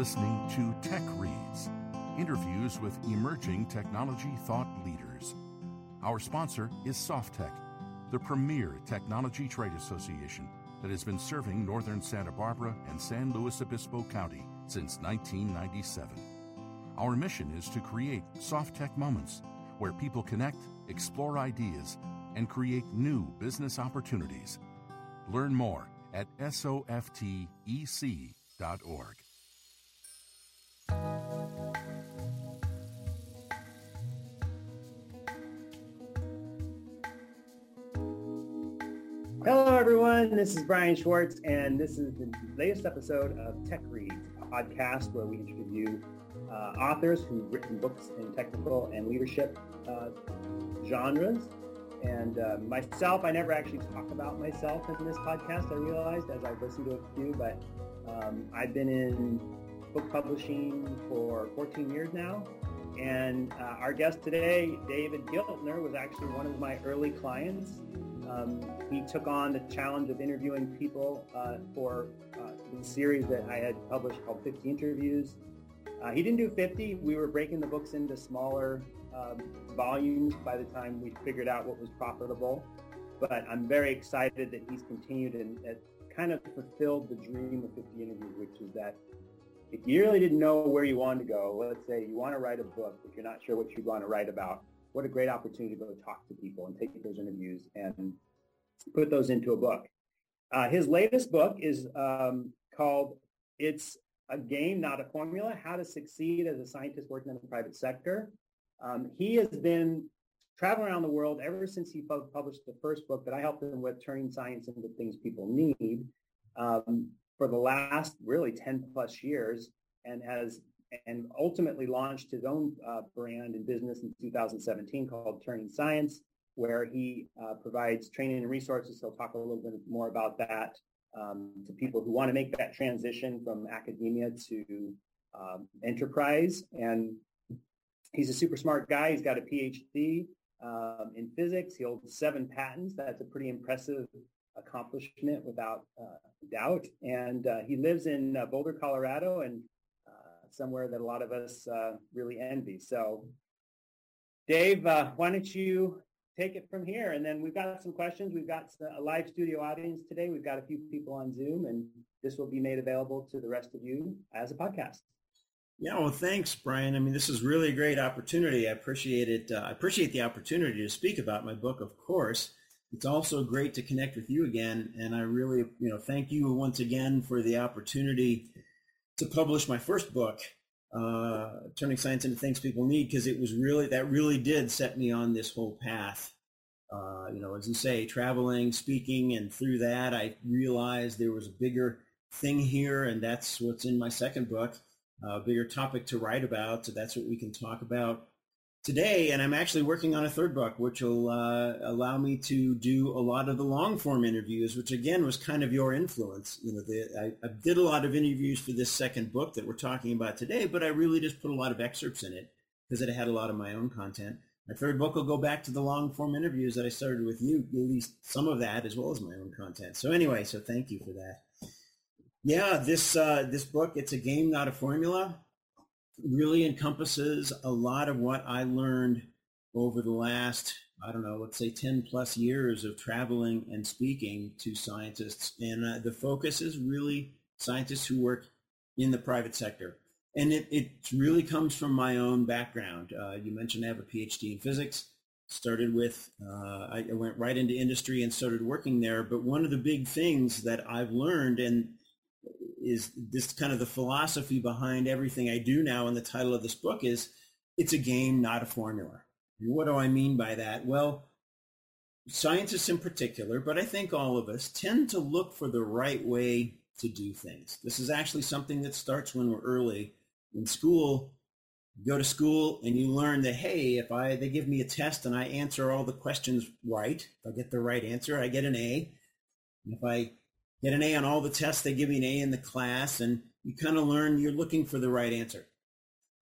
listening to Tech Reads, interviews with emerging technology thought leaders. Our sponsor is Softec, the premier technology trade association that has been serving northern Santa Barbara and San Luis Obispo County since 1997. Our mission is to create Softec moments where people connect, explore ideas, and create new business opportunities. Learn more at softec.org. everyone. This is Brian Schwartz, and this is the latest episode of Tech Reads, podcast where we interview uh, authors who've written books in technical and leadership uh, genres. And uh, myself, I never actually talk about myself in this podcast, I realized as I've listened to a few, but um, I've been in book publishing for 14 years now. And uh, our guest today, David Giltner, was actually one of my early clients. Um, he took on the challenge of interviewing people uh, for uh, the series that I had published called 50 Interviews. Uh, he didn't do 50. We were breaking the books into smaller um, volumes by the time we figured out what was profitable. But I'm very excited that he's continued and kind of fulfilled the dream of 50 Interviews, which is that if you really didn't know where you wanted to go, let's say you want to write a book, but you're not sure what you want to write about, what a great opportunity to go talk to people and take those interviews and put those into a book. Uh, his latest book is um, called It's a Game, Not a Formula, How to Succeed as a Scientist Working in the Private Sector. Um, he has been traveling around the world ever since he published the first book that I helped him with, Turning Science into Things People Need, um, for the last really 10 plus years and has and ultimately launched his own uh, brand and business in 2017 called Turning Science, where he uh, provides training and resources. He'll talk a little bit more about that um, to people who want to make that transition from academia to um, enterprise. And he's a super smart guy. He's got a PhD um, in physics. He holds seven patents. That's a pretty impressive accomplishment without uh, doubt. And uh, he lives in uh, Boulder, Colorado, and somewhere that a lot of us uh, really envy. So, Dave, uh, why don't you take it from here? And then we've got some questions. We've got a live studio audience today. We've got a few people on Zoom, and this will be made available to the rest of you as a podcast. Yeah, well, thanks, Brian. I mean, this is really a great opportunity. I appreciate it. Uh, I appreciate the opportunity to speak about my book, of course. It's also great to connect with you again, and I really, you know, thank you once again for the opportunity to publish my first book, uh, Turning Science into Things People Need, because it was really, that really did set me on this whole path. Uh, you know, as you say, traveling, speaking, and through that, I realized there was a bigger thing here, and that's what's in my second book, a bigger topic to write about. So that's what we can talk about today, and I'm actually working on a third book, which will uh, allow me to do a lot of the long form interviews, which again was kind of your influence. You know, the, I, I, did a lot of interviews for this second book that we're talking about today, but I really just put a lot of excerpts in it because it had a lot of my own content. My third book will go back to the long form interviews that I started with you, at least some of that as well as my own content. So anyway, so thank you for that. Yeah, this uh, this book, it's a game, not a formula really encompasses a lot of what I learned over the last, I don't know, let's say 10 plus years of traveling and speaking to scientists. And uh, the focus is really scientists who work in the private sector. And it, it really comes from my own background. Uh, you mentioned I have a PhD in physics. Started with, uh, I went right into industry and started working there. But one of the big things that I've learned, and is this kind of the philosophy behind everything I do now. And the title of this book is It's a Game, Not a Formula. What do I mean by that? Well, scientists in particular, but I think all of us tend to look for the right way to do things. This is actually something that starts when we're early in school. You go to school and you learn that hey, if I they give me a test and I answer all the questions right, if I get the right answer, I get an A. If I get an A on all the tests. They give you an A in the class, and you kind of learn you're looking for the right answer.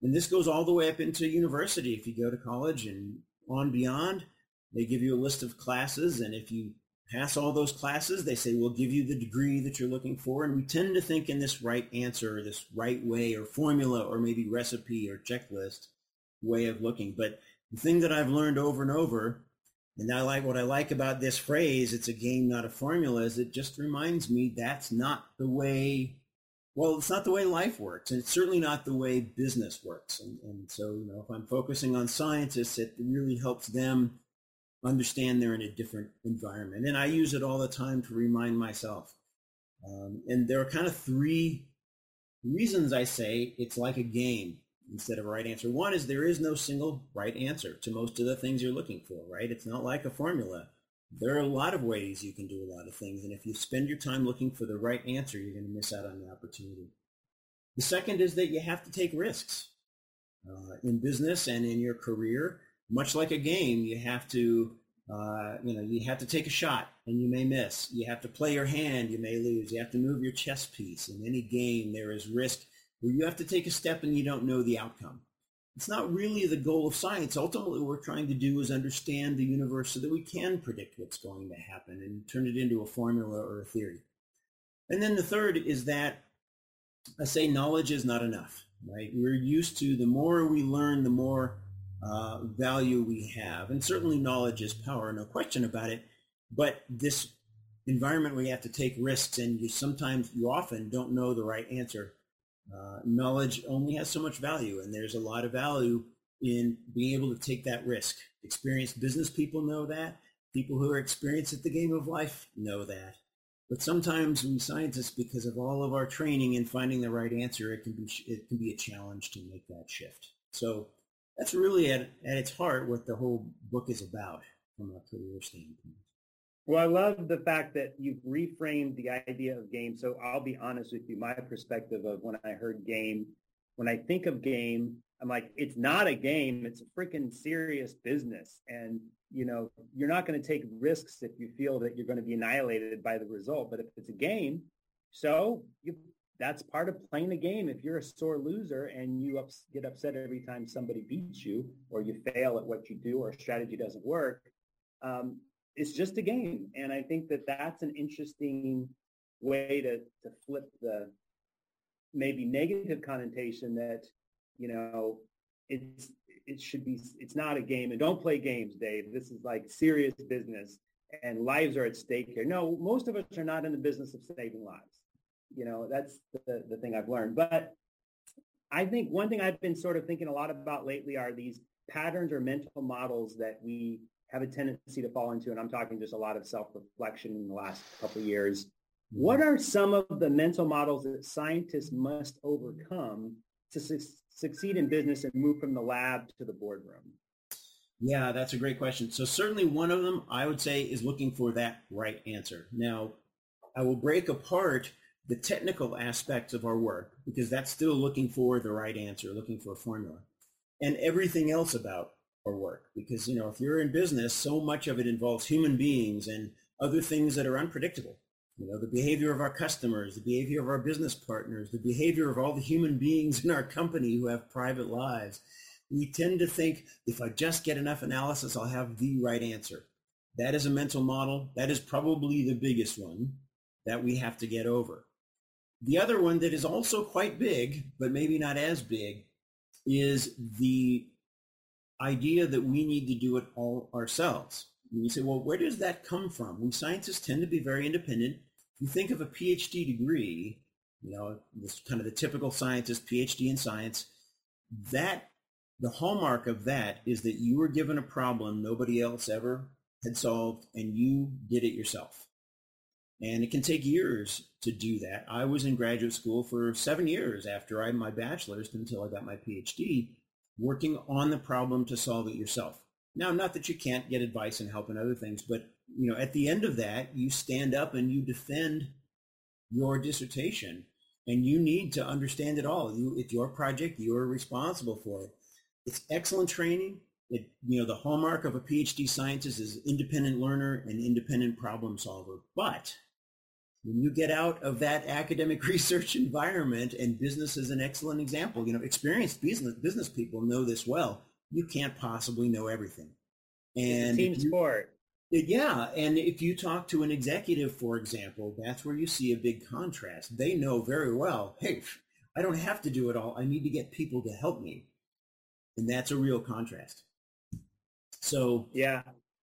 And this goes all the way up into university. If you go to college and on beyond, they give you a list of classes, and if you pass all those classes. They say, we'll give you the degree that you're looking for. And we tend to think in this right answer, this right way or formula or maybe recipe or checklist way of looking. But the thing that I've learned over and over, and I like what I like about this phrase, it's a game, not a formula, is it just reminds me that's not the way, well, it's not the way life works. And it's certainly not the way business works. And, and so, you know, if I'm focusing on scientists, it really helps them understand they're in a different environment. And I use it all the time to remind myself. Um, and there are kind of three reasons I say it's like a game instead of a right answer. One is there is no single right answer to most of the things you're looking for, right? It's not like a formula. There are a lot of ways you can do a lot of things. And if you spend your time looking for the right answer, you're going to miss out on the opportunity. The second is that you have to take risks. Uh, in business and in your career, much like a game, you have to, uh, you know, you have to take a shot and you may miss. You have to play your hand, you may lose. You have to move your chess piece. In any game, there is risk where you have to take a step and you don't know the outcome. It's not really the goal of science. Ultimately, what we're trying to do is understand the universe so that we can predict what's going to happen and turn it into a formula or a theory. And then the third is that I say knowledge is not enough, right? We're used to the more we learn, the more uh, value we have. And certainly knowledge is power, no question about it. But this environment where you have to take risks and you sometimes, you often don't know the right answer. Uh, knowledge only has so much value and there's a lot of value in being able to take that risk. Experienced business people know that. People who are experienced at the game of life know that. But sometimes we scientists, because of all of our training in finding the right answer, it can be it can be a challenge to make that shift. So that's really at, at its heart what the whole book is about from a career standpoint. Well, I love the fact that you've reframed the idea of game. So I'll be honest with you, my perspective of when I heard game, when I think of game, I'm like, it's not a game. It's a freaking serious business. And, you know, you're not going to take risks if you feel that you're going to be annihilated by the result. But if it's a game, so you that's part of playing a game. If you're a sore loser and you ups, get upset every time somebody beats you or you fail at what you do or a strategy doesn't work, um, it's just a game. And I think that that's an interesting way to, to flip the maybe negative connotation that, you know, it's, it should be, it's not a game. And don't play games, Dave. This is like serious business and lives are at stake here. No, most of us are not in the business of saving lives you know, that's the, the thing I've learned. But I think one thing I've been sort of thinking a lot about lately are these patterns or mental models that we have a tendency to fall into. And I'm talking just a lot of self-reflection in the last couple of years. Mm-hmm. What are some of the mental models that scientists must overcome to su- succeed in business and move from the lab to the boardroom? Yeah, that's a great question. So certainly one of them I would say is looking for that right answer. Now, I will break apart the technical aspects of our work, because that's still looking for the right answer, looking for a formula, and everything else about our work. Because, you know, if you're in business, so much of it involves human beings and other things that are unpredictable. You know, the behavior of our customers, the behavior of our business partners, the behavior of all the human beings in our company who have private lives. We tend to think if I just get enough analysis, I'll have the right answer. That is a mental model. That is probably the biggest one that we have to get over. The other one that is also quite big, but maybe not as big, is the idea that we need to do it all ourselves. And you say, well, where does that come from? We scientists tend to be very independent. You think of a PhD degree, you know, this kind of the typical scientist, PhD in science, that the hallmark of that is that you were given a problem nobody else ever had solved and you did it yourself. And it can take years to do that. I was in graduate school for seven years after I had my bachelor's until I got my PhD, working on the problem to solve it yourself. Now, not that you can't get advice and help and other things, but you know, at the end of that, you stand up and you defend your dissertation, and you need to understand it all. You, it's your project; you're responsible for it. It's excellent training. It, you know, the hallmark of a PhD scientist is independent learner and independent problem solver. But when you get out of that academic research environment and business is an excellent example you know experienced business business people know this well you can't possibly know everything and team sport Yeah, and if you talk to an executive, for example, that's where you see a big contrast. They know very well, hey, I don't have to do it all. I need to get people to help me. And that's a real contrast. So yeah,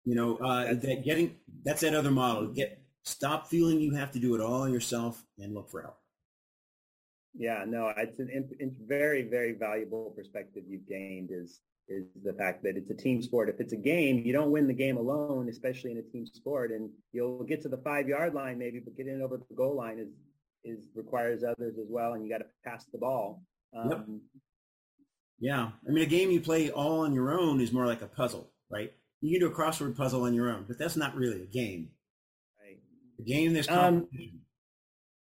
you know, uh, that getting that's that other model. Get stop feeling you have to do it all yourself and look for help. Yeah, no, it's an it's very very valuable perspective you've gained is is the fact that it's a team sport. If it's a game, you don't win the game alone, especially in a team sport, and you'll get to the five yard line maybe, but getting over the goal line is is requires others as well, and you got to pass the ball. Um, yep. Yeah, I mean, a game you play all on your own is more like a puzzle, right? You can do a crossword puzzle on your own, but that's not really a game. Game there's um, competition. Um,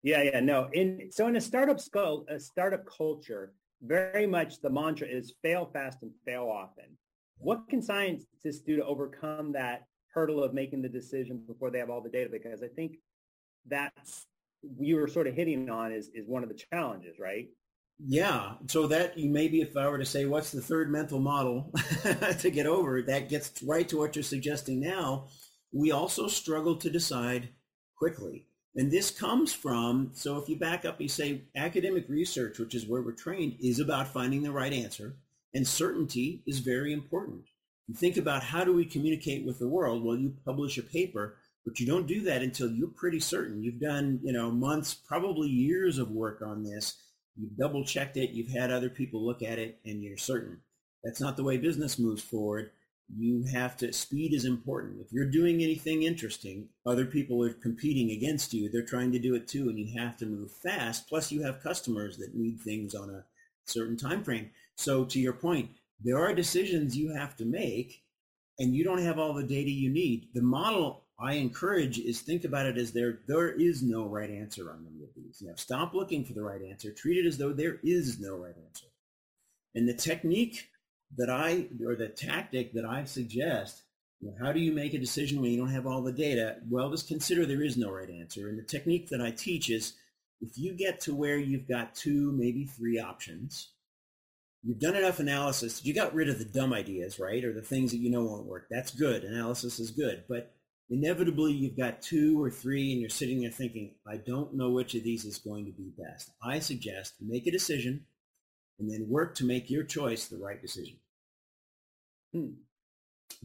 yeah, yeah, no. In so in a startup skull, a startup culture, very much the mantra is fail fast and fail often. What can scientists do to overcome that hurdle of making the decision before they have all the data? Because I think that's you were sort of hitting on is is one of the challenges, right? Yeah. So that you maybe if I were to say what's the third mental model to get over, that gets right to what you're suggesting now. We also struggle to decide quickly. And this comes from, so if you back up, you say academic research, which is where we're trained, is about finding the right answer. And certainty is very important. You think about how do we communicate with the world? Well, you publish a paper, but you don't do that until you're pretty certain. You've done, you know, months, probably years of work on this. You've double checked it. You've had other people look at it and you're certain. That's not the way business moves forward you have to speed is important. If you're doing anything interesting other people are competing against you. They're trying to do it too and you have to move fast. Plus you have customers that need things on a certain time frame so to your point there are decisions you have to make and you don't have all the data you need. The model i encourage is think about it as there there is no right answer on any of these. Now stop looking for the right answer. Treat it as though there is no right answer. And the technique that I, or the tactic that I suggest, how do you make a decision when you don't have all the data? Well, just consider there is no right answer. And the technique that I teach is if you get to where you've got two, maybe three options, you've done enough analysis, you got rid of the dumb ideas, right? Or the things that you know won't work. That's good. Analysis is good. But inevitably you've got two or three and you're sitting there thinking, I don't know which of these is going to be best. I suggest make a decision and then work to make your choice the right decision. Hmm.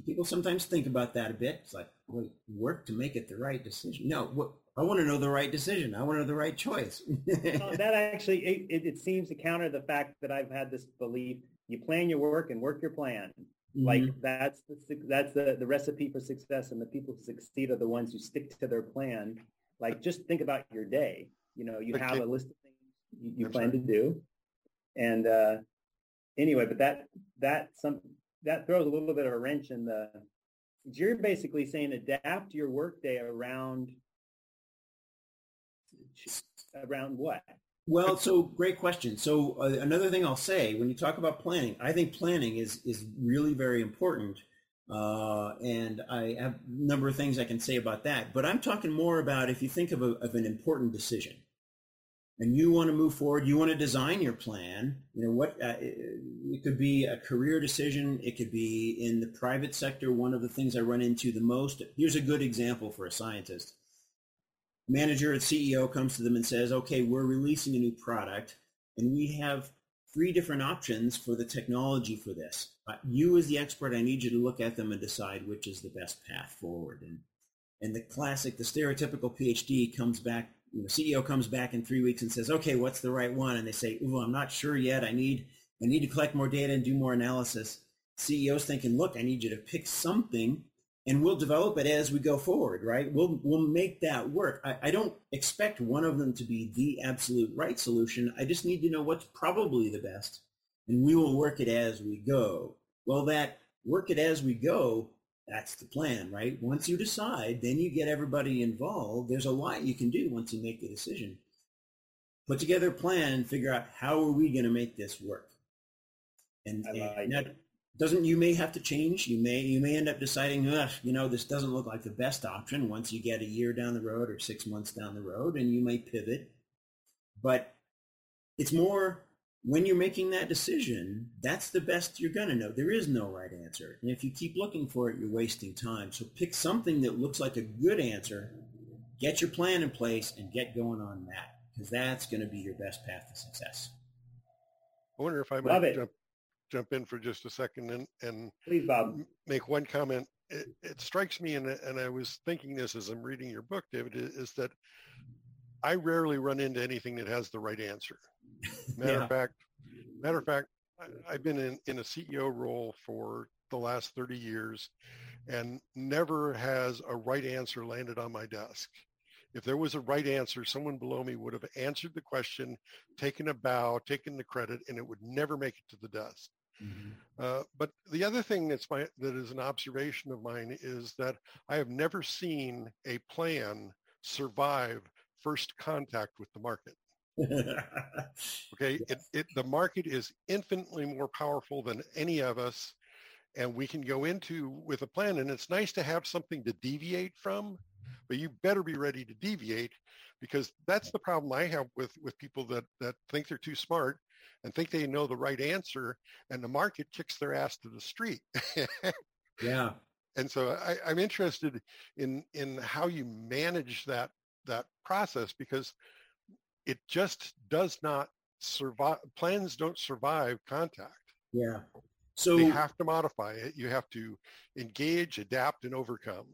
People sometimes think about that a bit. It's like, well, work to make it the right decision. No, what, I want to know the right decision. I want to know the right choice. that actually, it, it, it, seems to counter the fact that I've had this belief: you plan your work and work your plan. Mm-hmm. Like that's the that's the, the recipe for success, and the people who succeed are the ones who stick to their plan. Like just think about your day. You know, you okay. have a list of things you, you plan right. to do, and uh, anyway, but that that some that throws a little bit of a wrench in the. You're basically saying adapt your workday around around what? Well, so great question. So uh, another thing I'll say when you talk about planning, I think planning is is really very important, uh, and I have a number of things I can say about that. But I'm talking more about if you think of, a, of an important decision and you want to move forward, you want to design your plan. You know what? Uh, it could be a career decision. It could be in the private sector. One of the things I run into the most. Here's a good example for a scientist. Manager and CEO comes to them and says, "Okay, we're releasing a new product, and we have three different options for the technology for this. Uh, you, as the expert, I need you to look at them and decide which is the best path forward." And and the classic, the stereotypical PhD comes back you know, CEO comes back in three weeks and says, okay, what's the right one? And they say, oh, I'm not sure yet. I need, I need to collect more data and do more analysis. CEO's thinking, look, I need you to pick something and we'll develop it as we go forward, right? We'll, we'll make that work. I, I don't expect one of them to be the absolute right solution. I just need to know what's probably the best and we will work it as we go. Well, that work it as we go that's the plan, right? Once you decide, then you get everybody involved. There's a lot you can do once you make the decision. Put together a plan and figure out how are we going to make this work. And, and that doesn't you may have to change. You may you may end up deciding, you know, this doesn't look like the best option once you get a year down the road or six months down the road, and you may pivot. But it's more when you're making that decision, that's the best you're going to know. There is no right answer. And if you keep looking for it, you're wasting time. So pick something that looks like a good answer, get your plan in place, and get going on that because that's going to be your best path to success. I wonder if I might jump, jump in for just a second and, and Please, Bob. make one comment. It, it strikes me, and, and I was thinking this as I'm reading your book, David, is, is that I rarely run into anything that has the right answer. Matter yeah. of fact, matter of fact, I've been in, in a CEO role for the last 30 years and never has a right answer landed on my desk. If there was a right answer, someone below me would have answered the question, taken a bow, taken the credit, and it would never make it to the desk. Mm-hmm. Uh, but the other thing that's my, that is an observation of mine is that I have never seen a plan survive first contact with the market. okay, it, it, the market is infinitely more powerful than any of us, and we can go into with a plan. And it's nice to have something to deviate from, but you better be ready to deviate because that's the problem I have with with people that that think they're too smart and think they know the right answer, and the market kicks their ass to the street. yeah. And so I, I'm interested in in how you manage that that process because it just does not survive. Plans don't survive contact. Yeah. So you have to modify it. You have to engage, adapt, and overcome.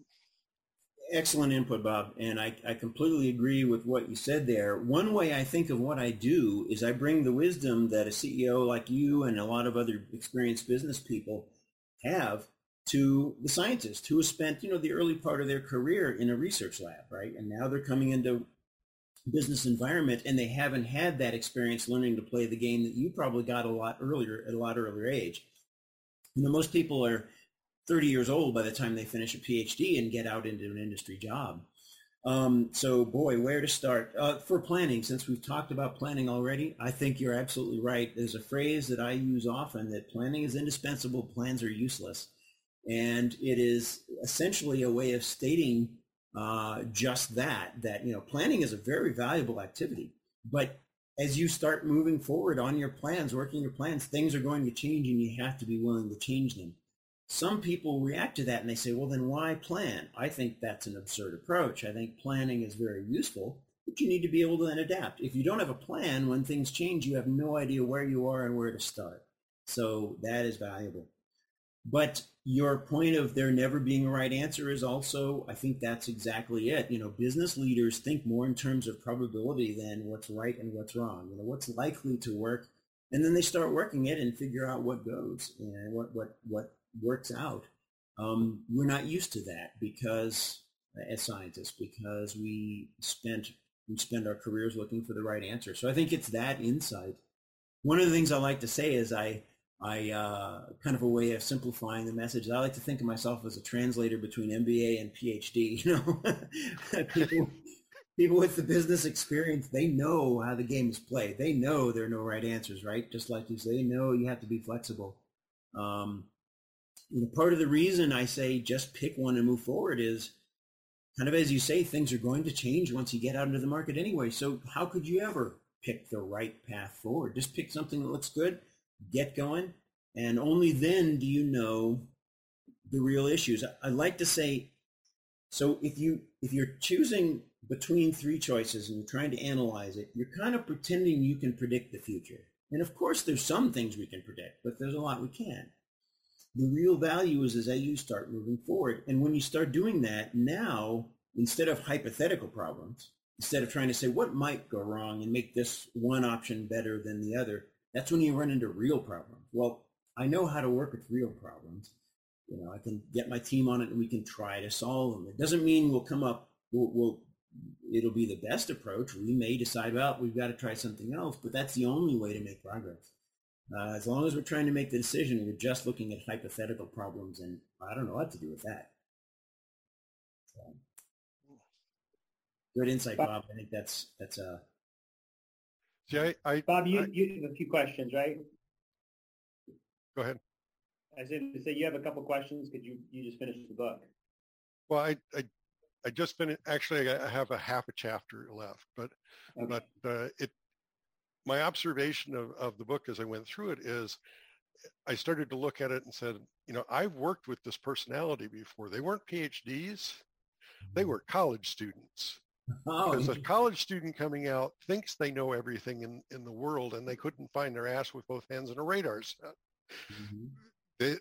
Excellent input, Bob. And I, I completely agree with what you said there. One way I think of what I do is I bring the wisdom that a CEO like you and a lot of other experienced business people have to the scientist who has spent, you know, the early part of their career in a research lab, right? And now they're coming into business environment and they haven't had that experience learning to play the game that you probably got a lot earlier at a lot earlier age. You know, most people are 30 years old by the time they finish a PhD and get out into an industry job. Um, so boy, where to start? Uh, for planning, since we've talked about planning already, I think you're absolutely right. There's a phrase that I use often that planning is indispensable, plans are useless. And it is essentially a way of stating uh, just that, that, you know, planning is a very valuable activity. But as you start moving forward on your plans, working your plans, things are going to change and you have to be willing to change them. Some people react to that and they say, well, then why plan? I think that's an absurd approach. I think planning is very useful, but you need to be able to then adapt. If you don't have a plan, when things change, you have no idea where you are and where to start. So that is valuable. But your point of there never being a right answer is also, I think that's exactly it. You know, business leaders think more in terms of probability than what's right and what's wrong. You know, what's likely to work, and then they start working it and figure out what goes and what what what works out. Um, we're not used to that because, as scientists, because we spent we spend our careers looking for the right answer. So I think it's that insight. One of the things I like to say is I I uh, kind of a way of simplifying the message. I like to think of myself as a translator between MBA and PhD. You know, people, people with the business experience, they know how the game is played. They know there are no right answers, right? Just like you say, they know you have to be flexible. Um, part of the reason I say just pick one and move forward is kind of as you say, things are going to change once you get out into the market anyway. So how could you ever pick the right path forward? Just pick something that looks good get going. And only then do you know the real issues. I, like to say, so if you if you're choosing between three choices and you're trying to analyze it, you're kind of pretending you can predict the future. And of course, there's some things we can predict, but there's a lot we can't. The real value is, is as you start moving forward. And when you start doing that, now, instead of hypothetical problems, instead of trying to say what might go wrong and make this one option better than the other, that's when you run into real problems. Well, I know how to work with real problems. You know, I can get my team on it and we can try to solve them. It doesn't mean we'll come up, we'll, we'll it'll be the best approach. We may decide, well, we've got to try something else, but that's the only way to make progress. Uh, as long as we're trying to make the decision, we're just looking at hypothetical problems, and I don't know what to do with that. So, good insight, Bob. I think that's that's a See, I, I Bob, you, I, you have a few questions, right? Go ahead. I said to say you have a couple questions because you you just finished the book. Well, I I, I just finished. Actually, I have a half a chapter left, but okay. but uh, it my observation of, of the book as I went through it is I started to look at it and said, you know, I've worked with this personality before. They weren't PhDs. They mm-hmm. were college students. Oh, because a college student coming out thinks they know everything in, in the world and they couldn't find their ass with both hands in a radar set. Mm-hmm. They,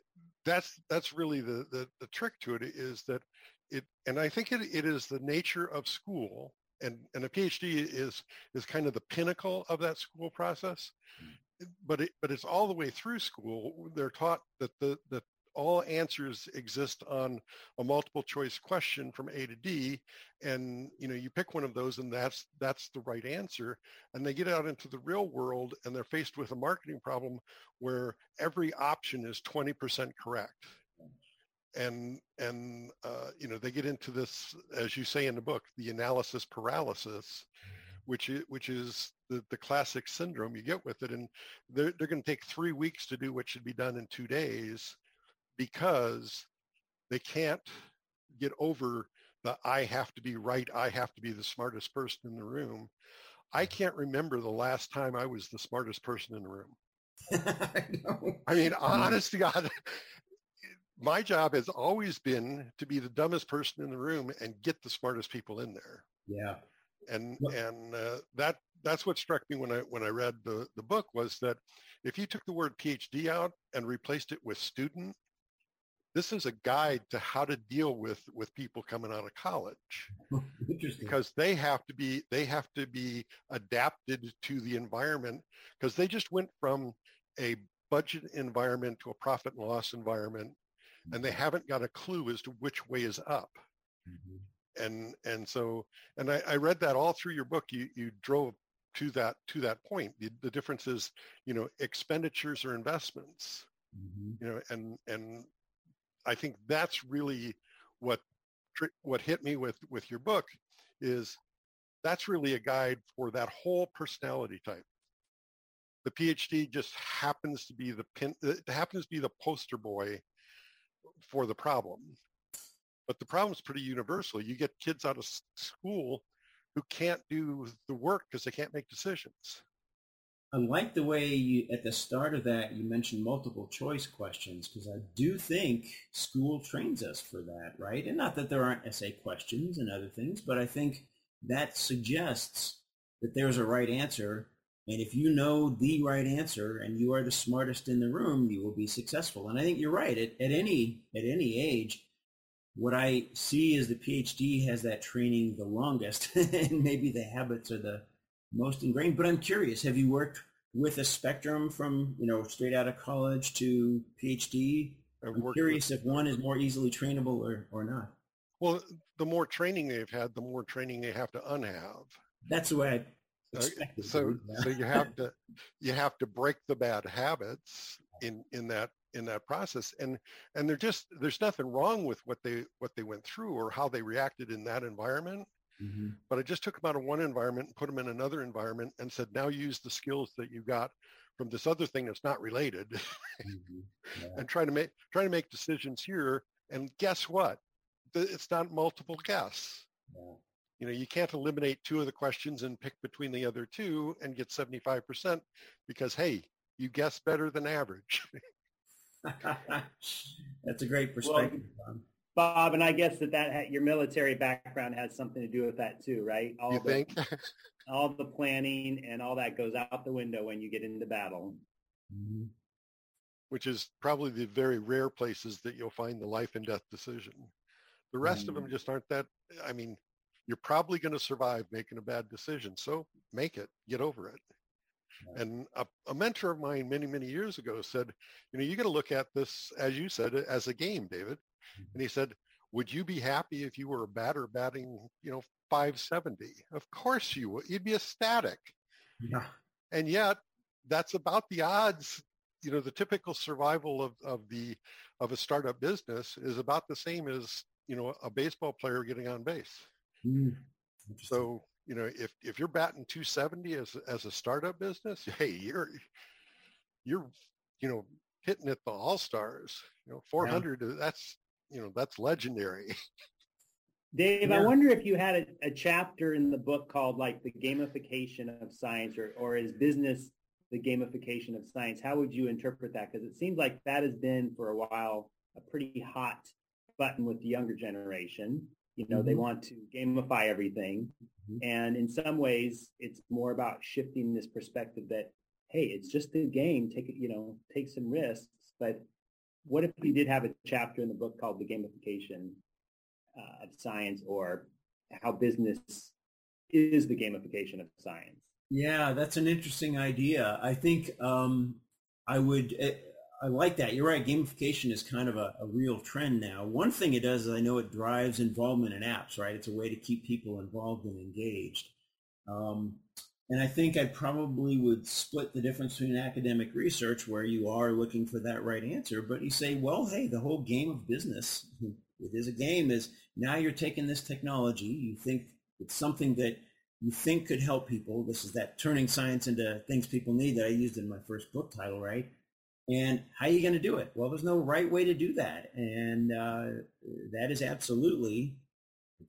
that's that's really the, the, the trick to it is that it and I think it, it is the nature of school and, and a PhD is is kind of the pinnacle of that school process. Mm. But it, but it's all the way through school. They're taught that the that all answers exist on a multiple choice question from A to D and you know you pick one of those and that's that's the right answer and they get out into the real world and they're faced with a marketing problem where every option is 20% correct. And and uh, you know they get into this as you say in the book the analysis paralysis which is, which is the, the classic syndrome you get with it and they're, they're going to take three weeks to do what should be done in two days because they can't get over the I have to be right, I have to be the smartest person in the room. I can't remember the last time I was the smartest person in the room. I, I mean, honest to God, my job has always been to be the dumbest person in the room and get the smartest people in there. Yeah. And and uh, that that's what struck me when I when I read the the book was that if you took the word PhD out and replaced it with student, this is a guide to how to deal with with people coming out of college because they have to be they have to be adapted to the environment because they just went from a budget environment to a profit and loss environment and they haven't got a clue as to which way is up. Mm-hmm. and and so and I, I read that all through your book. You you drove to that to that point. The, the difference is you know expenditures or investments mm-hmm. you know and and I think that's really what what hit me with with your book is that's really a guide for that whole personality type. The PhD just happens to be the pin, uh, it happens to be the poster boy for the problem. But the problem is pretty universal. You get kids out of school who can't do the work because they can't make decisions. I like the way you, at the start of that, you mentioned multiple choice questions because I do think school trains us for that, right? And not that there aren't essay questions and other things, but I think that suggests that there's a right answer. And if you know the right answer and you are the smartest in the room, you will be successful. And I think you're right. At, at any at any age, what I see is the PhD has that training the longest, and maybe the habits are the most ingrained. But I'm curious, have you worked with a spectrum from, you know, straight out of college to PhD? I'm curious with, if one is more easily trainable or, or not. Well, the more training they've had, the more training they have to unhave. That's the way I expected. So, so you have to you have to break the bad habits in in that in that process and and they're just there's nothing wrong with what they what they went through or how they reacted in that environment Mm-hmm. But I just took them out of one environment and put them in another environment and said, now use the skills that you got from this other thing that's not related mm-hmm. yeah. and try to make try to make decisions here. And guess what? It's not multiple guess. Yeah. You know, you can't eliminate two of the questions and pick between the other two and get 75% because, hey, you guess better than average. That's a great perspective. Well, Bob, and I guess that that your military background has something to do with that too, right? All you the, think? all the planning and all that goes out the window when you get into battle. Mm-hmm. Which is probably the very rare places that you'll find the life and death decision. The rest mm-hmm. of them just aren't that. I mean, you're probably going to survive making a bad decision, so make it, get over it. And a, a, mentor of mine many, many years ago said, you know, you got to look at this, as you said, as a game, David. And he said, would you be happy if you were a batter batting, you know, 570? Of course you would. You'd be ecstatic. Yeah. And yet that's about the odds. You know, the typical survival of, of the of a startup business is about the same as, you know, a baseball player getting on base. Mm. So, you know, if, if you're batting 270 as, as a startup business, hey, you're, you're, you know, hitting at the all stars, you know, 400, yeah. that's, you know, that's legendary. Dave, yeah. I wonder if you had a, a, chapter in the book called like the gamification of science or, or is business the gamification of science? How would you interpret that? Because it seems like that has been for a while a pretty hot button with the younger generation. You know, mm-hmm. they want to gamify everything. Mm-hmm. And in some ways, it's more about shifting this perspective that, hey, it's just a game. Take it, you know, take some risks. But what if we did have a chapter in the book called The Gamification uh, of Science or how business is the gamification of science? Yeah, that's an interesting idea. I think um, I would. Eh, I like that. You're right. Gamification is kind of a, a, real trend now. One thing it does is I know it drives involvement in apps, right? It's a way to keep people involved and engaged. Um, and I think I probably would split the difference between academic research where you are looking for that right answer, but you say, well, hey, the whole game of business, it is a game, is now you're taking this technology, you think it's something that you think could help people. This is that turning science into things people need that I used in my first book title, right? And how are you going to do it? Well, there's no right way to do that. And uh, that is absolutely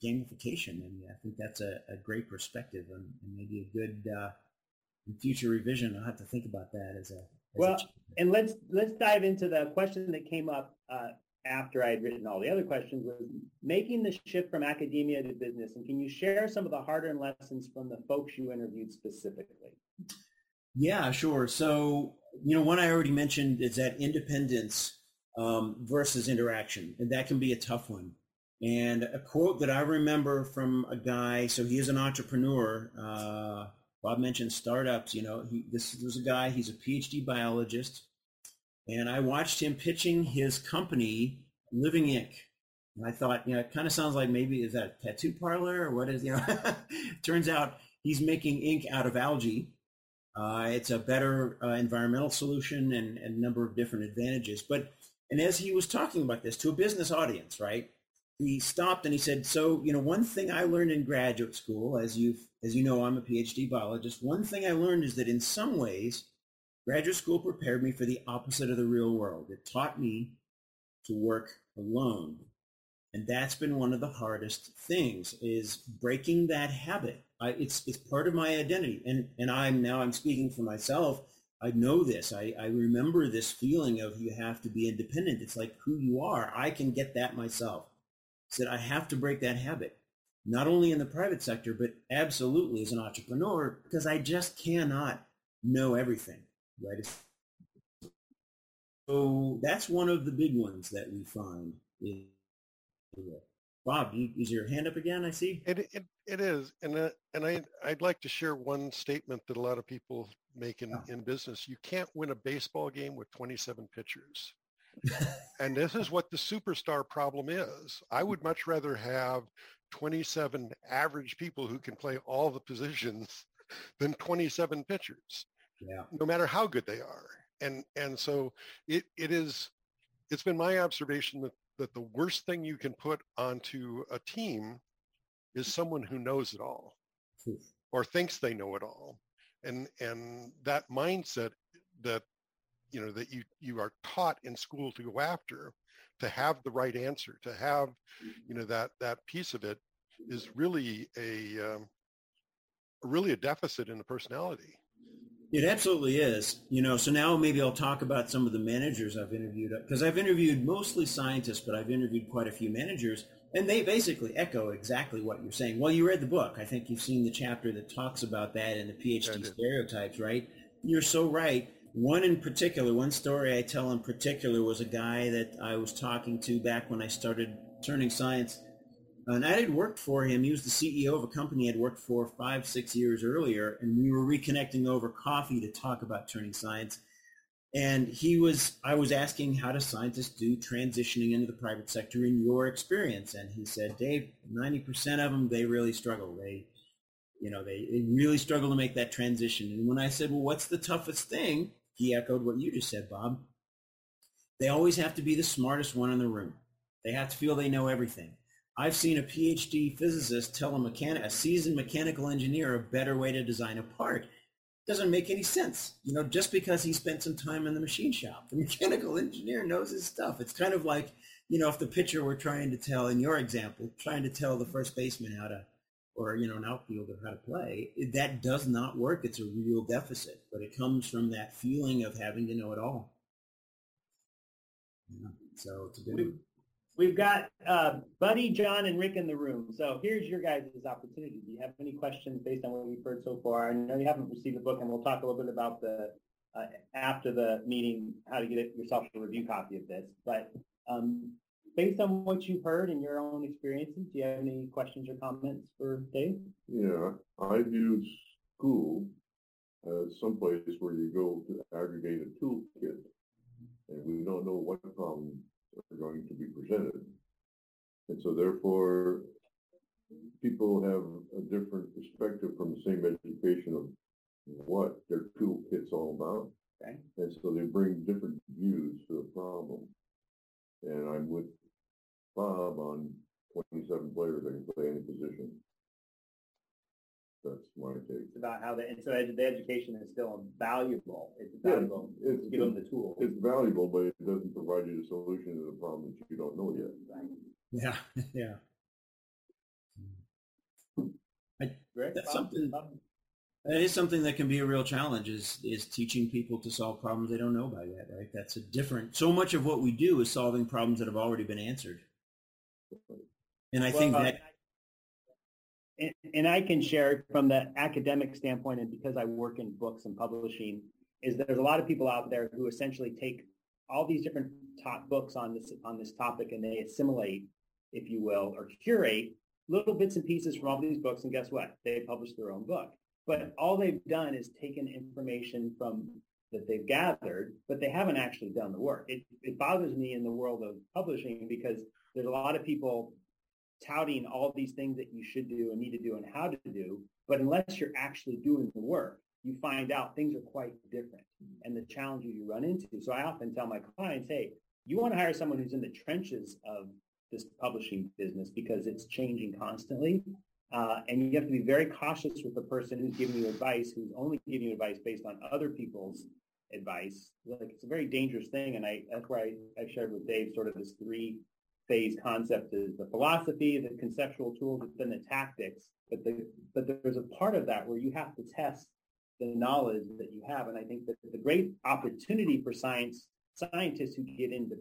gamification. And I think that's a, a great perspective and, and, maybe a good uh, future revision. I'll have to think about that as a as well. A and let's let's dive into the question that came up uh, after I had written all the other questions was making the shift from academia to business. And can you share some of the hard-earned lessons from the folks you interviewed specifically? Yeah, sure. So, you know, one I already mentioned is that independence um, versus interaction, and that can be a tough one. And a quote that I remember from a guy, so he is an entrepreneur. Uh, Bob mentioned startups. You know, he, this was a guy. He's a PhD biologist, and I watched him pitching his company, Living Ink. And I thought, you know, it kind of sounds like maybe is that a tattoo parlor or what is, you know? Turns out he's making ink out of algae uh, it's a better uh, environmental solution and, a number of different advantages. But and as he was talking about this to a business audience, right? He stopped and he said, "So you know, one thing I learned in graduate school, as you as you know, I'm a PhD biologist. One thing I learned is that in some ways, graduate school prepared me for the opposite of the real world. It taught me to work alone." And that's been one of the hardest things is breaking that habit I, it's it's part of my identity, and and I'm now I'm speaking for myself. I know this. I, I remember this feeling of you have to be independent. It's like who you are. I can get that myself. Said I have to break that habit, not only in the private sector, but absolutely as an entrepreneur, because I just cannot know everything. Right. So that's one of the big ones that we find. Bob, is your hand up again? I see. It it, it is, and uh, and I I'd like to share one statement that a lot of people make in, oh. in business. You can't win a baseball game with 27 pitchers, and this is what the superstar problem is. I would much rather have 27 average people who can play all the positions than 27 pitchers. Yeah. No matter how good they are, and and so it it is. It's been my observation that that the worst thing you can put onto a team is someone who knows it all or thinks they know it all. And and that mindset that you know that you you are taught in school to go after to have the right answer to have you know that that piece of it is really a um, really a deficit in the personality it absolutely is. You know, so now maybe I'll talk about some of the managers I've interviewed because I've interviewed mostly scientists, but I've interviewed quite a few managers and they basically echo exactly what you're saying. Well, you read the book. I think you've seen the chapter that talks about that and the PhD stereotypes, right? You're so right. One in particular, one story I tell in particular was a guy that I was talking to back when I started turning science and I had worked for him. He was the CEO of a company I'd worked for five, six years earlier, and we were reconnecting over coffee to talk about turning science. And he was, I was asking, how do scientists do transitioning into the private sector in your experience? And he said, Dave, 90% of them, they really struggle. They, you know, they, they really struggle to make that transition. And when I said, well, what's the toughest thing? He echoed what you just said, Bob. They always have to be the smartest one in the room. They have to feel they know everything. I've seen a PhD physicist tell a, mechanic, a seasoned mechanical engineer a better way to design a part. Doesn't make any sense. You know, just because he spent some time in the machine shop. The mechanical engineer knows his stuff. It's kind of like, you know, if the pitcher were trying to tell, in your example, trying to tell the first baseman how to, or, you know, an outfielder how to play, that does not work. It's a real deficit, but it comes from that feeling of having to know it all. Yeah. So it's a good we've, we've got uh, Buddy, John, and Rick in the room. So here's your guys' opportunity. Do you have any questions based on what we've heard so far? I know you haven't received the book, and we'll talk a little bit about the uh, after the meeting how to get yourself a review copy of this. But um, based on what you've heard and your own experiences, do you have any questions or comments for Dave? Yeah, I view school as someplace where you go to aggregate a toolkit, and we don't know what problems are going to be presented. And so therefore, people have a different perspective from the same education of what their toolkit's all about. Okay. And so they bring different views to the problem. And I'm with Bob on 27 players that can play any position. That's my take. It's about how the, and so the education is still valuable. It's valuable yeah, it's, to give them the tool. It's valuable, but it doesn't provide you the solution to the problem that you don't know yet. Yeah, yeah. I, that's something. That is something that can be a real challenge is is teaching people to solve problems they don't know about yet, right? That's a different so much of what we do is solving problems that have already been answered. And I well, think uh, that and, and I can share from the academic standpoint and because I work in books and publishing is there's a lot of people out there who essentially take all these different top books on this on this topic and they assimilate, if you will, or curate little bits and pieces from all these books and guess what? They publish their own book. But all they've done is taken information from that they've gathered, but they haven't actually done the work. It, it bothers me in the world of publishing because there's a lot of people touting all these things that you should do and need to do and how to do, but unless you're actually doing the work, you find out things are quite different and the challenges you run into. So I often tell my clients, hey, you want to hire someone who's in the trenches of this publishing business because it's changing constantly. Uh, and you have to be very cautious with the person who's giving you advice, who's only giving you advice based on other people's advice. Like it's a very dangerous thing. And I, that's where I, I shared with Dave sort of this three phase concept is the philosophy, the conceptual tools, and then the tactics. But the, but there's a part of that where you have to test the knowledge that you have. And I think that the great opportunity for science scientists who get into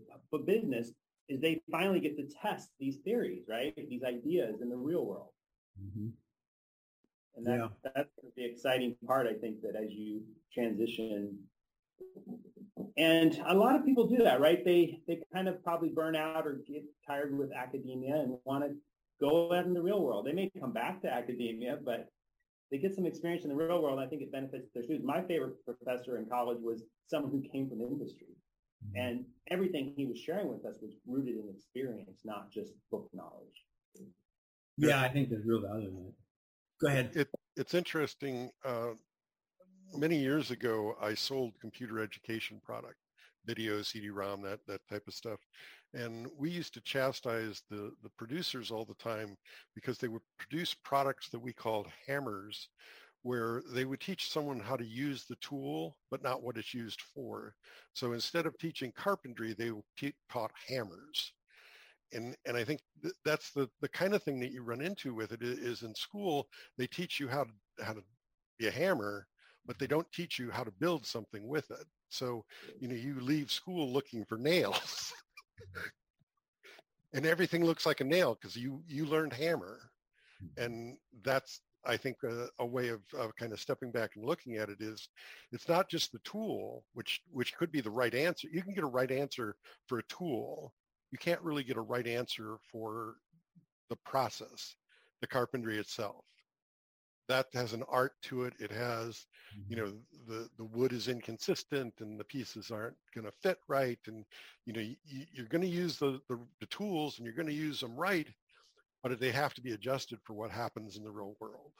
business is they finally get to test these theories, right? These ideas in the real world. Mm-hmm. And that, yeah. that's the exciting part, I think, that as you transition. And a lot of people do that, right? They they kind of probably burn out or get tired with academia and want to go out in the real world. They may come back to academia, but they get some experience in the real world. I think it benefits their students. My favorite professor in college was someone who came from industry. Mm-hmm. And everything he was sharing with us was rooted in experience, not just book knowledge. Yeah, I think there's real value in it. Go ahead. It, it's interesting. Uh, many years ago, I sold computer education product, video, CD-ROM, that, that type of stuff. And we used to chastise the, the producers all the time because they would produce products that we called hammers, where they would teach someone how to use the tool, but not what it's used for. So instead of teaching carpentry, they taught hammers and and I think th- that's the the kind of thing that you run into with it is in school they teach you how to how to be a hammer, but they don't teach you how to build something with it. So you know you leave school looking for nails, and everything looks like a nail because you you learned hammer, mm-hmm. and that's I think a, a way of, of, kind of stepping back and looking at it is it's not just the tool, which which could be the right answer. You can get a right answer for a tool, you can't really get a right answer for the process, the carpentry itself. That has an art to it. It has, you mm-hmm. know, the, the wood is inconsistent and the pieces aren't going to fit right. And, you know, you, you're going to use the, the, the tools and you're going to use them right, but they have to be adjusted for what happens in the real world.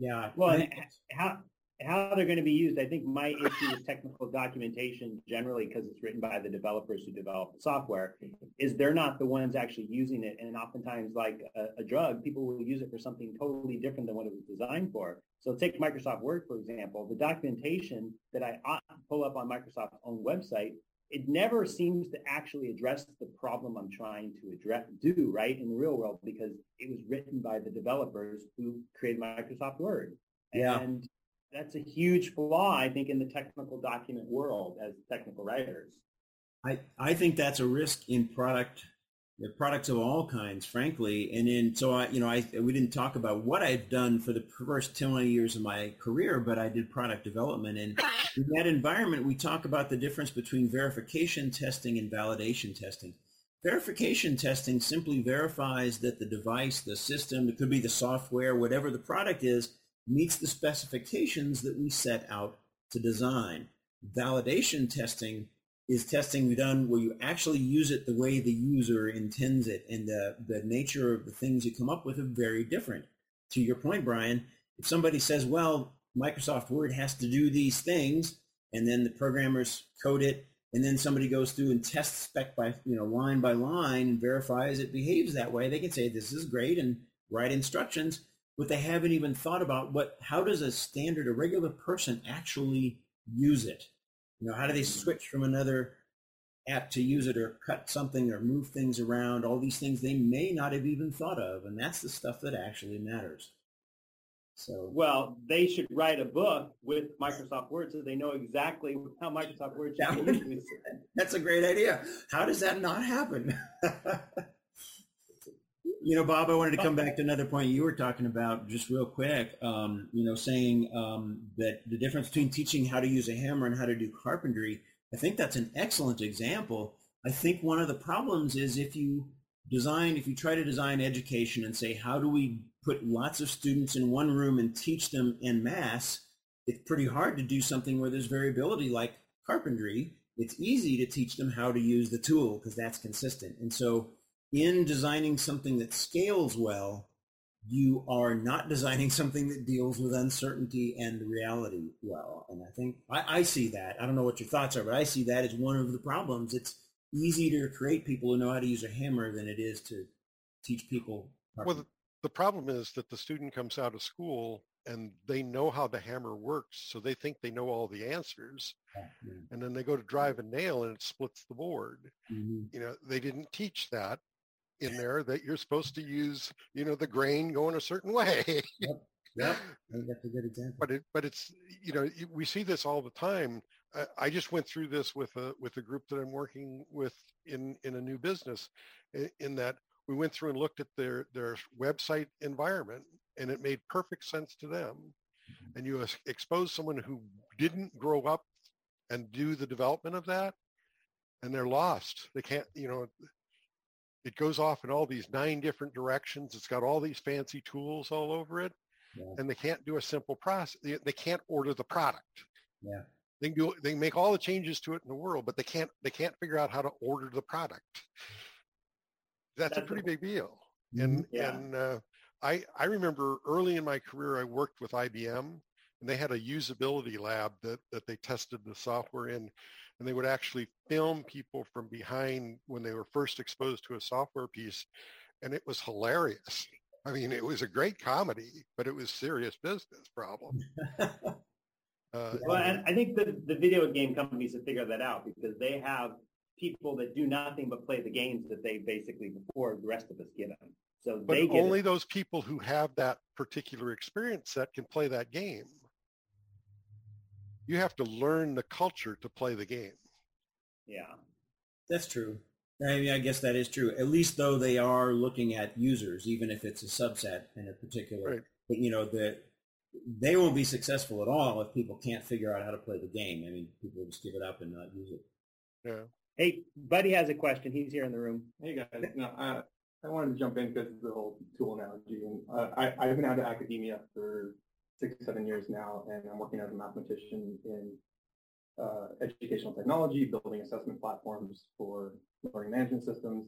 Yeah. Well, how, how they're going to be used, I think my issue with technical documentation generally, because it's written by the developers who develop the software, is they're not the ones actually using it. And oftentimes, like a, a, drug, people will use it for something totally different than what it was designed for. So take Microsoft Word, for example. The documentation that I pull up on Microsoft's own website it never seems to actually address the problem I'm trying to address, do right in the real world because it was written by the developers who created Microsoft Word. Yeah. And that's a huge flaw, I think, in the technical document world as technical writers. I, I think that's a risk in product the products of all kinds, frankly. And then, so I, you know, I, we didn't talk about what I've done for the first 20 years of my career, but I did product development. And in that environment, we talk about the difference between verification testing and validation testing. Verification testing simply verifies that the device, the system, it could be the software, whatever the product is, meets the specifications that we set out to design. Validation testing is testing done where you actually use it the way the user intends it and the, the nature of the things you come up with are very different. To your point, Brian, if somebody says, well, Microsoft Word has to do these things, and then the programmers code it, and then somebody goes through and tests spec by, you know, line by line and verifies it behaves that way, they can say this is great and write instructions, but they haven't even thought about what, how does a standard, a regular person actually use it? You know, how do they mm-hmm. switch from another app to use it or cut something or move things around? All these things they may not have even thought of. And that's the stuff that actually matters. So well, they should write a book with Microsoft Word so they know exactly how Microsoft Word should be used. That's a great idea. How does that not happen? you know, Bob, I wanted to come back to another point you were talking about just real quick. Um, you know, saying um, that the difference between teaching how to use a hammer and how to do carpentry, I think that's an excellent example. I think one of the problems is if you design, if you try to design education and say, how do we put lots of students in one room and teach them in mass, it's pretty hard to do something where there's variability like carpentry. It's easy to teach them how to use the tool because that's consistent. And so in designing something that scales well, you are not designing something that deals with uncertainty and reality well. And I think I, I, see that. I don't know what your thoughts are, but I see that as one of the problems. It's easier to create people who know how to use a hammer than it is to teach people. Well, the, the problem is that the student comes out of school and they know how the hammer works, so they think they know all the answers. Yeah. And then they go to drive a nail and it splits the board. Mm-hmm. You know, they didn't teach that in there that you're supposed to use, you know, the grain going a certain way. yep. Yep. That's a good example. But it, but it's, you know, we see this all the time. I just went through this with a with a group that I'm working with in in a new business, in that we went through and looked at their their website environment, and it made perfect sense to them. Mm-hmm. And you expose someone who didn't grow up and do the development of that, and they're lost. They can't, you know, it goes off in all these nine different directions. It's got all these fancy tools all over it, yeah. and they can't do a simple process. They, they can't order the product. Yeah. They can do they can make all the changes to it in the world, but they can't they can't figure out how to order the product. That's, That's a pretty big deal. Mm-hmm. And yeah. and uh, I I remember early in my career I worked with IBM and they had a usability lab that that they tested the software in and they would actually film people from behind when they were first exposed to a software piece and it was hilarious. I mean it was a great comedy but it was serious business problem. Uh, well and i think the, the video game companies have figured that out because they have people that do nothing but play the games that they basically before the rest of us get them so but they only it. those people who have that particular experience set can play that game you have to learn the culture to play the game. Yeah. That's true. I mean, I guess that is true. At least though they are looking at users, even if it's a subset in a particular. Right. But you know that they won't be successful at all if people can't figure out how to play the game. I mean, people just give it up and not use it. Yeah. Hey, Buddy has a question. He's here in the room. Hey guys, no, I, I wanted to jump in because of the whole tool analogy, and uh, I, I've been out of academia for six, seven years now, and I'm working as a mathematician in uh, educational technology, building assessment platforms for learning management systems.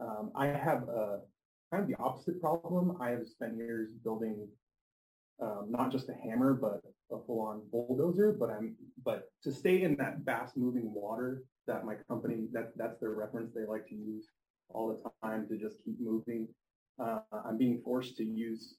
Um, I have a kind of the opposite problem. I have spent years building um, not just a hammer, but a full-on bulldozer. But I'm but to stay in that fast-moving water that my company that that's their reference they like to use all the time to just keep moving. Uh, I'm being forced to use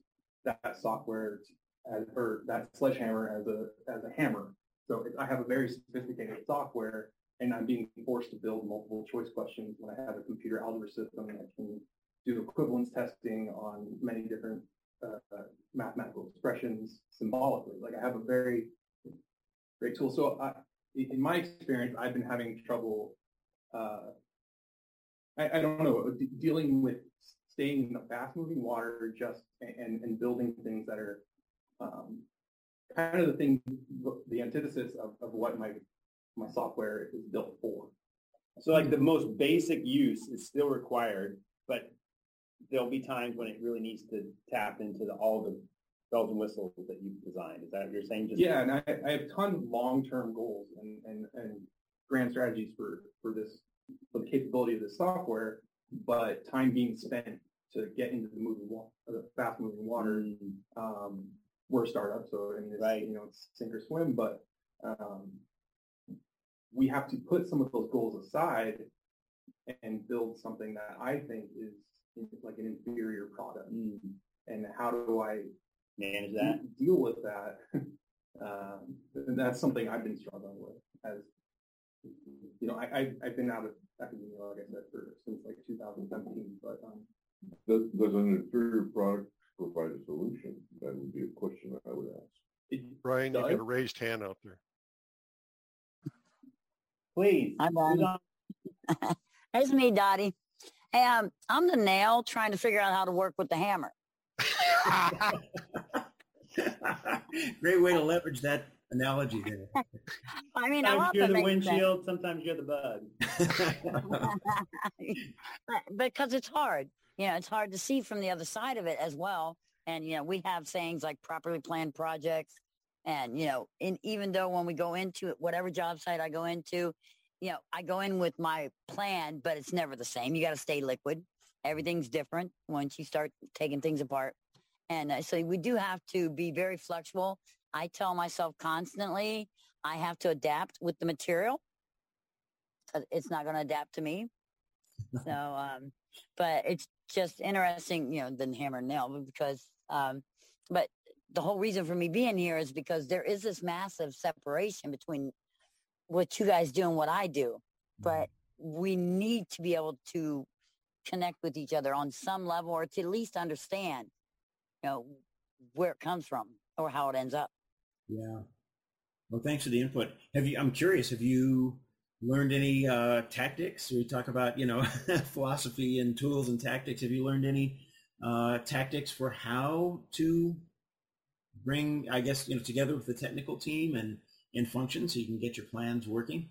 that software as or that sledgehammer as a as a hammer. So I have a very sophisticated software, and I'm being forced to build multiple choice questions when I have a computer algebra system that can do equivalence testing on many different uh, uh, mathematical expressions symbolically. Like I have a very great tool. So I, in my experience, I've been having trouble. Uh, I, I, don't know, dealing with staying in the fast-moving water, just and, and building things that are um, kind of the thing, the antithesis of, of what my my software is built for. So like the most basic use is still required, but there'll be times when it really needs to tap into the, all the bells and whistles that you've designed. Is that what you're saying? Just yeah, and I, I have tons of long-term goals and, and, and grand strategies for, for this, for the capability of this software, but time being spent to get into the moving water, the fast-moving water. Mm. Um, we're a startup, so I mean, it's, right. you know, it's sink or swim, but um, we have to put some of those goals aside and build something that I think is like an inferior product. Mm. And how do I manage that? Deal with that. um, that's something I've been struggling with as you know, I, I have been out of academia, like I said, for since like 2017. But um, does, does an inferior product provide a solution? That would be a question I would ask. Brian, you got a raised hand out there. Please. I'm on. it's me, Dottie. Hey, um, I'm the nail trying to figure out how to work with the hammer. Great way to leverage that analogy there. I mean, sometimes you're the windshield, sense. sometimes you're the bug. because it's hard. You know, it's hard to see from the other side of it as well. And, you know, we have things like properly planned projects. And, you know, in, even though when we go into it, whatever job site I go into, you know, I go in with my plan, but it's never the same. You got to stay liquid. Everything's different once you start taking things apart. And uh, so we do have to be very flexible. I tell myself constantly, I have to adapt with the material. It's not going to adapt to me. so, um, but it's just interesting, you know, than hammer and nail because, um, but the whole reason for me being here is because there is this massive separation between what you guys do and what I do. But mm-hmm. we need to be able to connect with each other on some level or to at least understand, you know, where it comes from or how it ends up. Yeah. Well, thanks for the input. Have you, I'm curious, have you learned any uh, tactics? We talk about, you know, philosophy and tools and tactics. Have you learned any uh, tactics for how to bring, I guess, you know, together with the technical team and in function so you can get your plans working?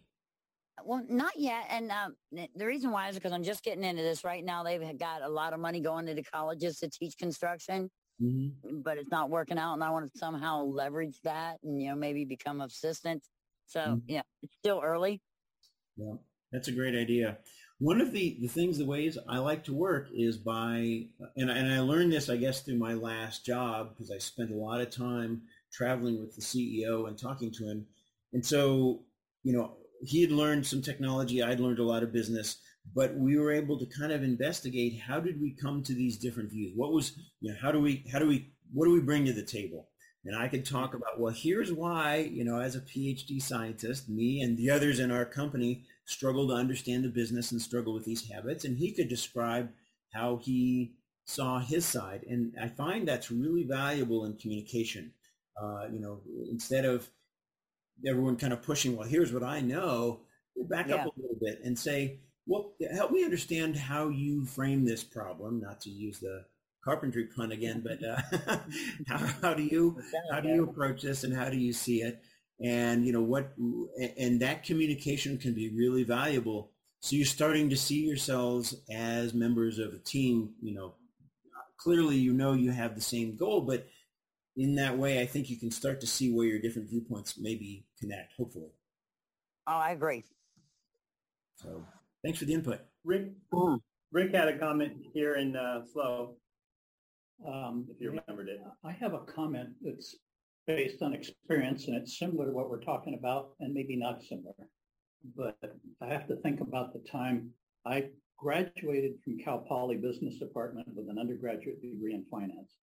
Well, not yet. And um, the reason why is because I'm just getting into this right now. They've got a lot of money going into the colleges to teach construction, mm-hmm. but it's not working out. And I want to somehow leverage that and, you know, maybe become assistant. So, mm-hmm. yeah, it's still early. Yeah, that's a great idea. One of the, the things, the ways I like to work is by, and, and I learned this, I guess, through my last job because I spent a lot of time traveling with the CEO and talking to him. And so, you know, he had learned some technology. I'd learned a lot of business, but we were able to kind of investigate how did we come to these different views? What was, you know, how do we, how do we, what do we bring to the table? And I could talk about, well, here's why, you know, as a PhD scientist, me and the others in our company struggle to understand the business and struggle with these habits. And he could describe how he saw his side. And I find that's really valuable in communication. Uh, you know, instead of everyone kind of pushing, well, here's what I know, back yeah. up a little bit and say, well, help me understand how you frame this problem, not to use the carpentry pun again, but uh, how, how, do you how do you approach this and how do you see it? And you know what, and that communication can be really valuable. So you're starting to see yourselves as members of a team. You know, clearly you know you have the same goal, but in that way, I think you can start to see where your different viewpoints maybe connect, hopefully. Oh, I agree. So thanks for the input. Rick, Rick had a comment here in uh, SLO, um, if you remembered it. I have a comment that's based on experience, and it's similar to what we're talking about, and maybe not similar. But I have to think about the time I graduated from Cal Poly Business Department with an undergraduate degree in finance.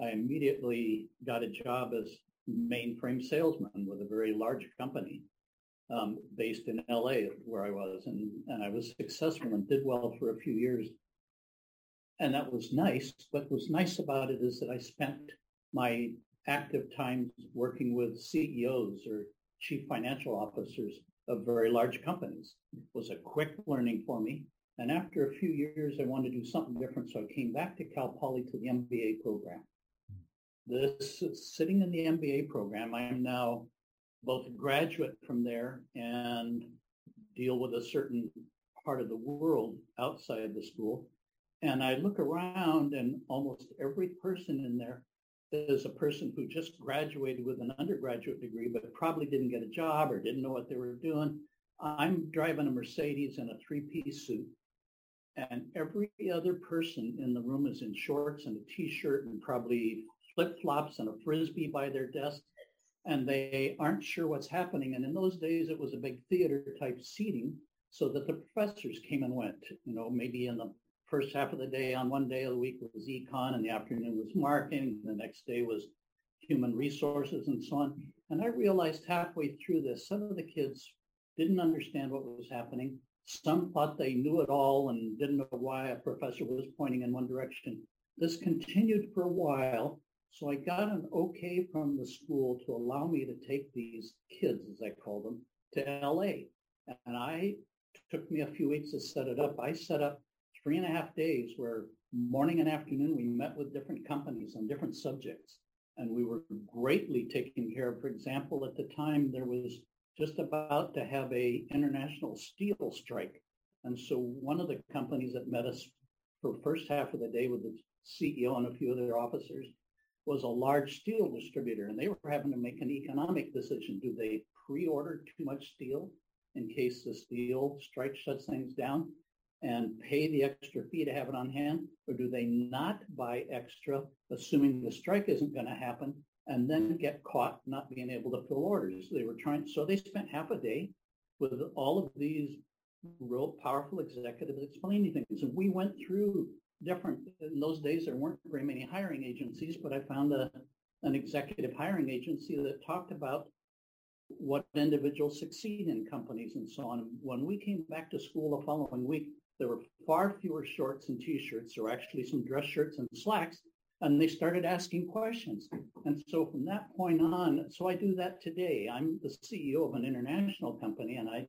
I immediately got a job as mainframe salesman with a very large company. um, based in LA where I was. And, and I was successful and did well for a few years. And that was nice. What was nice about it is that I spent my active times working with CEOs or chief financial officers of very large companies. It was a quick learning for me. And after a few years, I wanted to do something different. So I came back to Cal Poly to the MBA program. This sitting in the MBA program, I am now both a graduate from there and deal with a certain part of the world outside the school. And I look around and almost every person in there is a person who just graduated with an undergraduate degree, but probably didn't get a job or didn't know what they were doing. I'm driving a Mercedes in a three-piece suit, and every other person in the room is in shorts and a t-shirt and probably flip-flops and a frisbee by their desk, and they aren't sure what's happening. And in those days, it was a big theater-type seating, so that the professors came and went. You know, maybe in the first half of the day on one day of the week was econ and the afternoon was marketing. The next day was human resources and so on. And I realized halfway through this, some of the kids didn't understand what was happening. Some thought they knew it all and didn't know why a professor was pointing in one direction. This continued for a while. So I got an okay from the school to allow me to take these kids, as I call them, to LA. And I took me a few weeks to set it up. I set up three and a half days where morning and afternoon we met with different companies on different subjects. And we were greatly taken care of. For example, at the time there was just about to have a international steel strike. And so one of the companies that met us for first half of the day with the CEO and a few of their officers was a large steel distributor. And they were having to make an economic decision. Do they pre-order too much steel in case the steel strike shuts things down? And pay the extra fee to have it on hand? Or do they not buy extra, assuming the strike isn't going to happen, and then get caught not being able to fill orders? They were trying, so they spent half a day with all of these real powerful executives explaining things. And we went through different, in those days, there weren't very many hiring agencies, but I found a, an executive hiring agency that talked about what individuals succeed in companies and so on. When we came back to school the following week, there were far fewer shorts and t-shirts. There were actually some dress shirts and slacks, and they started asking questions. And so from that point on, so I do that today. I'm the CEO of an international company, and I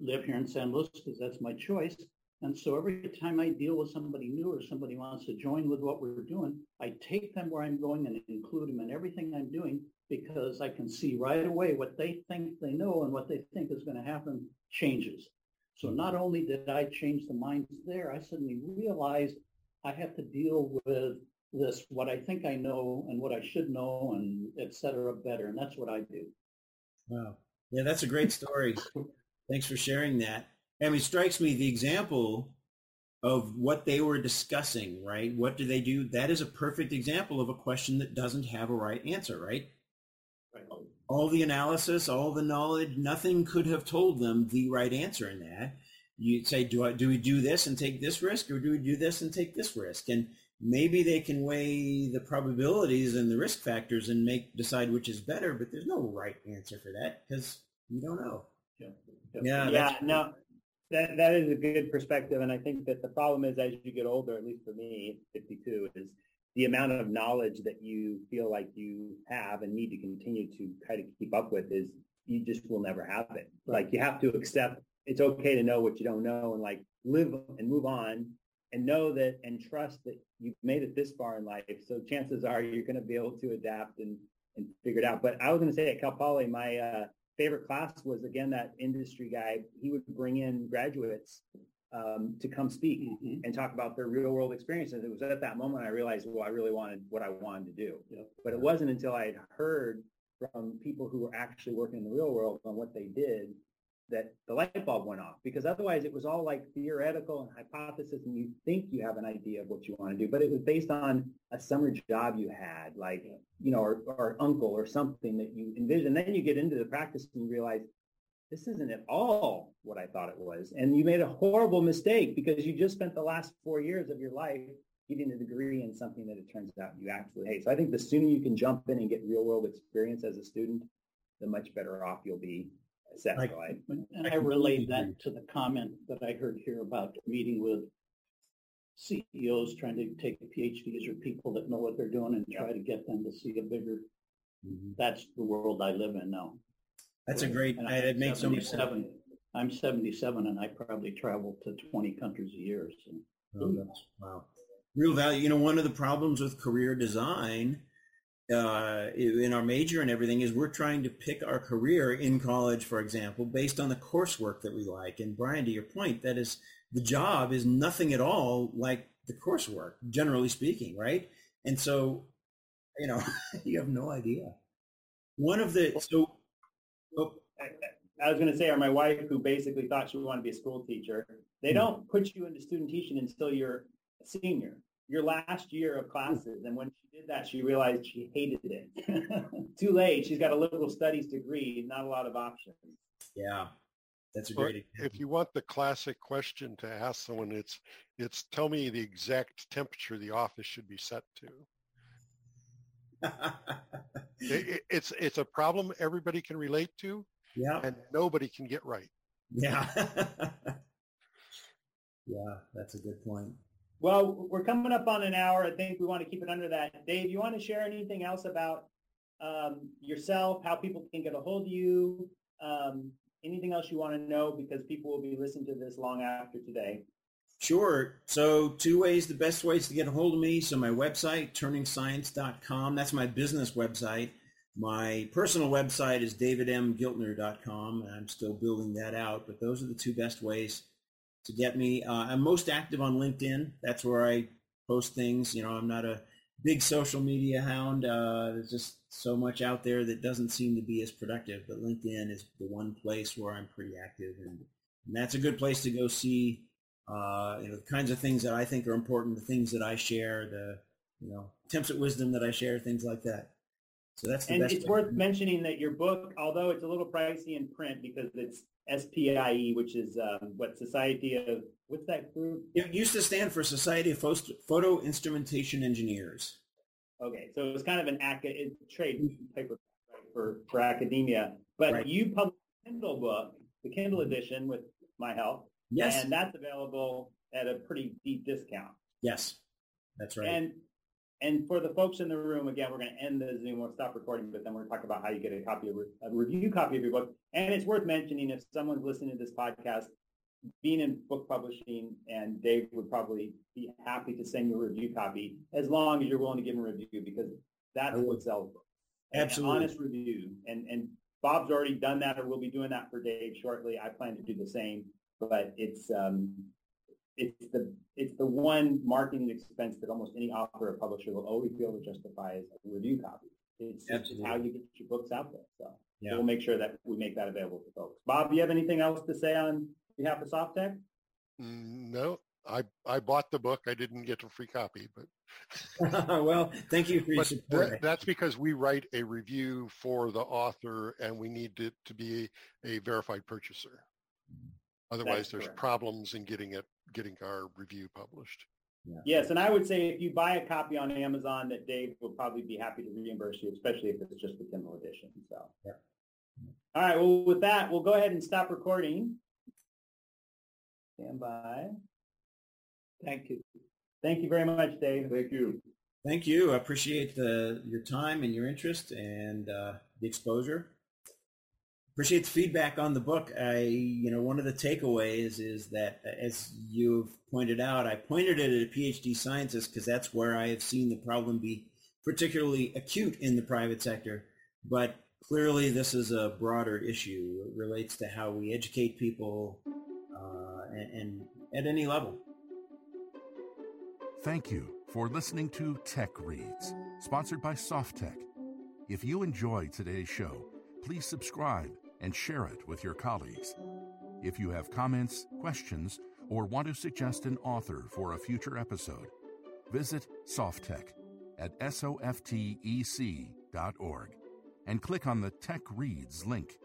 live here in San Luis because that's my choice. And so every time I deal with somebody new or somebody wants to join with what we're doing, I take them where I'm going and include them in everything I'm doing because I can see right away what they think they know and what they think is going to happen changes. So not only did I change the minds there, I suddenly realized I have to deal with this, what I think I know and what I should know and et cetera better. And that's what I do. Wow. Yeah, that's a great story. Thanks for sharing that. I mean, it strikes me the example of what they were discussing, right? What do they do? That is a perfect example of a question that doesn't have a right answer, right? Right all the analysis, all the knowledge, nothing could have told them the right answer in that. You'd say, do I, do we do this and take this risk or do we do this and take this risk? And maybe they can weigh the probabilities and the risk factors and make decide which is better, but there's no right answer for that because you don't know. Yeah. Yeah. yeah no, that, that is a good perspective. And I think that the problem is as you get older, at least for me, 52 is the amount of knowledge that you feel like you have and need to continue to try to keep up with is you just will never have it. Like you have to accept it's okay to know what you don't know and like live and move on and know that and trust that you've made it this far in life. So chances are you're going to be able to adapt and, and figure it out. But I was going to say at Cal Poly, my uh, favorite class was again that industry guy. He would bring in graduates um, to come speak mm-hmm. and talk about their real world experiences. It was at that moment I realized, well, I really wanted what I wanted to do. Yep. But it wasn't until I had heard from people who were actually working in the real world on what they did that the light bulb went off because otherwise it was all like theoretical and hypothesis and you think you have an idea of what you want to do but it was based on a summer job you had like you know or, or uncle or something that you envision then you get into the practice and you realize this isn't at all what I thought it was. And you made a horrible mistake because you just spent the last four years of your life getting a degree in something that it turns out you actually hate. So I think the sooner you can jump in and get real world experience as a student, the much better off you'll be satellite. And I relayed that to the comment that I heard here about meeting with CEOs trying to take PhDs or people that know what they're doing and try to get them to see a bigger. Mm-hmm. That's the world I live in now. That's a great. And it makes so much sense. I'm 77 and I probably travel to 20 countries a year. So. Oh, wow. Real value. You know, one of the problems with career design uh, in our major and everything is we're trying to pick our career in college, for example, based on the coursework that we like. And Brian, to your point, that is the job is nothing at all like the coursework, generally speaking, right? And so, you know, you have no idea. One of the so. Oh. I was going to say, or my wife, who basically thought she wanted to be a school teacher, they hmm. don't put you into student teaching until you're a senior, your last year of classes. And when she did that, she realized she hated it. Too late. She's got a liberal studies degree, not a lot of options. Yeah, that's a great example. If you want the classic question to ask someone, it's it's tell me the exact temperature the office should be set to. it, it's it's a problem everybody can relate to. Yeah. And nobody can get right. Yeah. yeah, that's a good point. Well, we're coming up on an hour. I think we want to keep it under that. Dave, you want to share anything else about um, yourself, how people can get a hold of you, um, anything else you want to know because people will be listening to this long after today. Sure. So two ways, the best ways to get a hold of me. So my website, turningscience.com. That's my business website. My personal website is davidmgiltner.com. I'm still building that out, but those are the two best ways to get me. Uh, I'm most active on LinkedIn. That's where I post things. You know, I'm not a big social media hound. Uh, there's just so much out there that doesn't seem to be as productive. But LinkedIn is the one place where I'm pretty active, and, and that's a good place to go see uh, you know the kinds of things that I think are important, the things that I share, the you know attempts at wisdom that I share, things like that. So that's and it's worth mentioning that your book, although it's a little pricey in print because it's SPIE, which is um, what Society of what's that group? It used to stand for Society of Photo Instrumentation Engineers. Okay, so it's kind of an academic trade paper for for academia. But right. you published a Kindle book, the Kindle edition, with my help. Yes, and that's available at a pretty deep discount. Yes, that's right. And and for the folks in the room, again, we're going to end the Zoom. We'll stop recording, but then we're going to talk about how you get a copy of a review copy of your book. And it's worth mentioning if someone's listening to this podcast, being in book publishing, and Dave would probably be happy to send you a review copy as long as you're willing to give him a review because that's what sells books. Absolutely. An honest review. And, and Bob's already done that or we'll be doing that for Dave shortly. I plan to do the same, but it's, um, it's the it's the one marketing expense that almost any author or publisher will always be able to justify as a review copy. It's, it's how you get your books out there. So yeah. we'll make sure that we make that available to folks. Bob, do you have anything else to say on behalf of Softec? Mm, no, I I bought the book. I didn't get a free copy, but well, thank you for your support. That, that's because we write a review for the author, and we need it to be a verified purchaser. Otherwise, there's correct. problems in getting it getting our review published. Yeah. Yes, and I would say if you buy a copy on Amazon, that Dave will probably be happy to reimburse you, especially if it's just the Kindle edition. So, yeah. All right. Well, with that, we'll go ahead and stop recording. Stand by. Thank you. Thank you very much, Dave. Thank you. Thank you. I appreciate the, your time and your interest and uh, the exposure appreciate the feedback on the book. I, you know, one of the takeaways is that, as you've pointed out, I pointed it at a PhD scientist because that's where I have seen the problem be particularly acute in the private sector. But clearly, this is a broader issue. It relates to how we educate people uh, and, and at any level. Thank you for listening to Tech Reads, sponsored by Softec. If you enjoyed today's show, please subscribe and share it with your colleagues. If you have comments, questions, or want to suggest an author for a future episode, visit Softec at softec.org and click on the Tech Reads link.